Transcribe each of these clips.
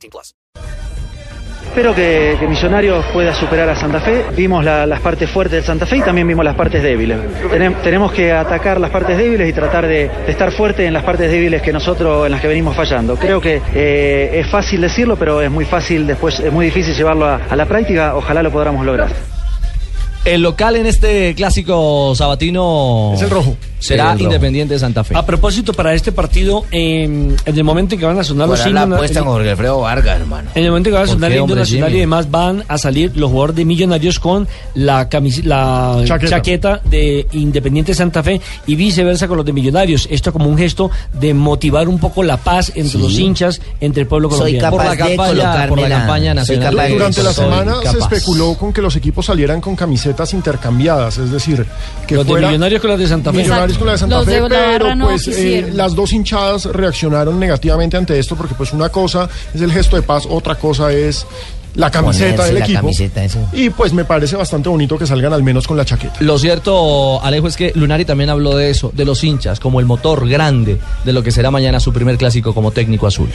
18 plus. Espero que, que Millonarios pueda superar a Santa Fe. Vimos la- las partes fuertes de Santa Fe y también vimos las partes débiles. Tenem- tenemos que atacar las partes débiles y tratar de, de estar fuerte en las partes débiles que nosotros, en las que venimos fallando. Creo que eh, es fácil decirlo, pero es muy fácil después, es muy difícil llevarlo a, a la práctica. Ojalá lo podamos lograr. El local en este clásico sabatino Es el rojo. Será. Independiente de Santa Fe. A propósito, para este partido, en, en el momento en que van a sonar los Por la himnos, apuesta con Jorge Alfredo Vargas, hermano. en el momento en que van a ¿Por sonar el himno nacional y demás, van a salir los jugadores de Millonarios con la, camis- la Chaqueta. chaqueta. de Independiente Santa Fe y viceversa con los de Millonarios. Esto como un gesto de motivar un poco la paz entre Sí. los hinchas, entre el pueblo Soy colombiano. por la capaz de campaña- por la campaña nacional Durante la Soy semana se capaz. especuló con que los equipos salieran con camisetas intercambiadas, es decir, que los de Millonarios con los de Santa Fe. Millonarios con la de Santa Los Fe, de la pero no pues eh, las dos hinchadas reaccionaron negativamente ante esto porque pues una cosa es el gesto de paz, otra cosa es la camiseta del la equipo. camiseta. Y pues me parece bastante bonito que salgan al menos con la chaqueta. Lo cierto, Alejo, es que Lunari también habló de eso, de los hinchas, como el motor grande de lo que será mañana su primer clásico como técnico azul.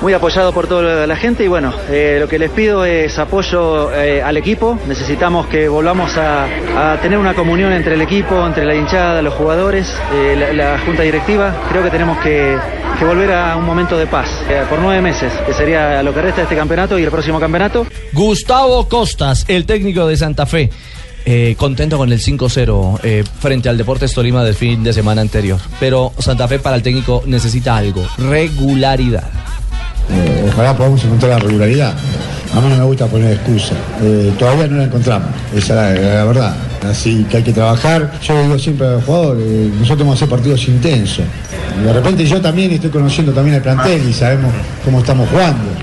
Muy apoyado por toda la gente y bueno, eh, lo que les pido es apoyo eh, al equipo. Necesitamos que volvamos a, tener una comunión entre el equipo, entre la hinchada, los jugadores, eh, la, junta directiva. Creo que tenemos que, volver a un momento de paz por nueve meses, que sería lo que resta de este campeonato y el próximo campeonato. Gustavo Costas, el técnico de Santa Fe. contento con el 5-0 eh, frente al Deportes Tolima del fin de semana anterior. Pero Santa Fe para el técnico necesita algo, regularidad. Eh, ojalá podamos encontrar la regularidad. A mí no me gusta poner excusa. Eh, todavía no la encontramos, esa es la, verdad. Así que hay que trabajar. Yo digo siempre a los jugadores, eh, nosotros vamos a hacer partidos intensos. De repente yo también estoy conociendo también el plantel y sabemos cómo estamos jugando.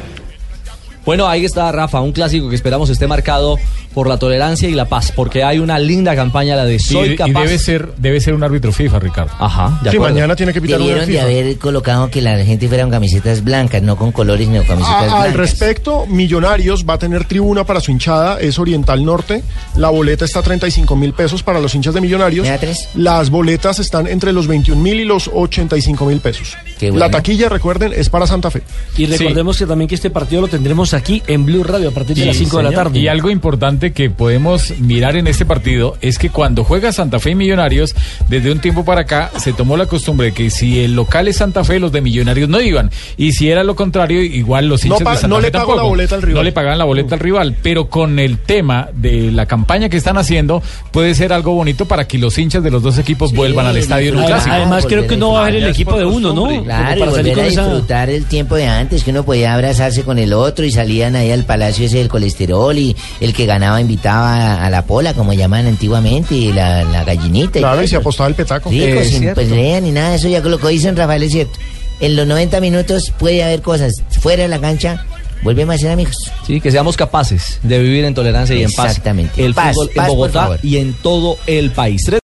Bueno, ahí está Rafa, un clásico que esperamos esté marcado por la tolerancia y la paz, porque hay una linda campaña, la de Y, Soy y capaz. debe ser debe ser un árbitro FIFA, Ricardo. Ajá, de Sí, acuerdo. mañana tiene que pitar uno de FIFA. haber colocado que la gente fuera con camisetas blancas, no con colores, sino camisetas A- blancas. al respecto, Millonarios va a tener tribuna para su hinchada, es Oriental Norte. La boleta está a 35 mil pesos para los hinchas de Millonarios. ¿Me da tres? Las boletas están entre los 21 mil y los 85 mil pesos. Qué bueno. La taquilla, recuerden, es para Santa Fe. Y recordemos que también que este partido lo tendremos aquí en Blue Radio a partir de las 5 de la tarde. Y algo importante que podemos mirar en este partido es que cuando juega Santa Fe y Millonarios, desde un tiempo para acá se tomó la costumbre de que si el local es Santa Fe, los de Millonarios no iban. Y si era lo contrario, igual los No hinchas de Santa no Fe le tampoco. la boleta al rival. No le pagaban la boleta al rival. Pero con el tema de la campaña que están haciendo, puede ser algo bonito para que los hinchas de los dos equipos vuelvan al estadio en un Además, clásico. además creo que a uno va a ver el equipo de uno, ¿no? Claro, y volver a con esa- disfrutar el tiempo de antes, que uno podía abrazarse con el otro y salían ahí al palacio ese del colesterol y el que ganaba invitaba a, a la pola, como llamaban antiguamente, y la, la gallinita. Claro, y todo se apostaba el petaco. Rico, Es sin pelea ni nada de eso, ya lo que dicen Rafael es cierto. En los 90 minutos puede haber cosas fuera de la cancha, volvemos a ser amigos. Sí, que seamos capaces de vivir en tolerancia y en paz. Exactamente. El Paz, fútbol paz, en Bogotá y en todo el país.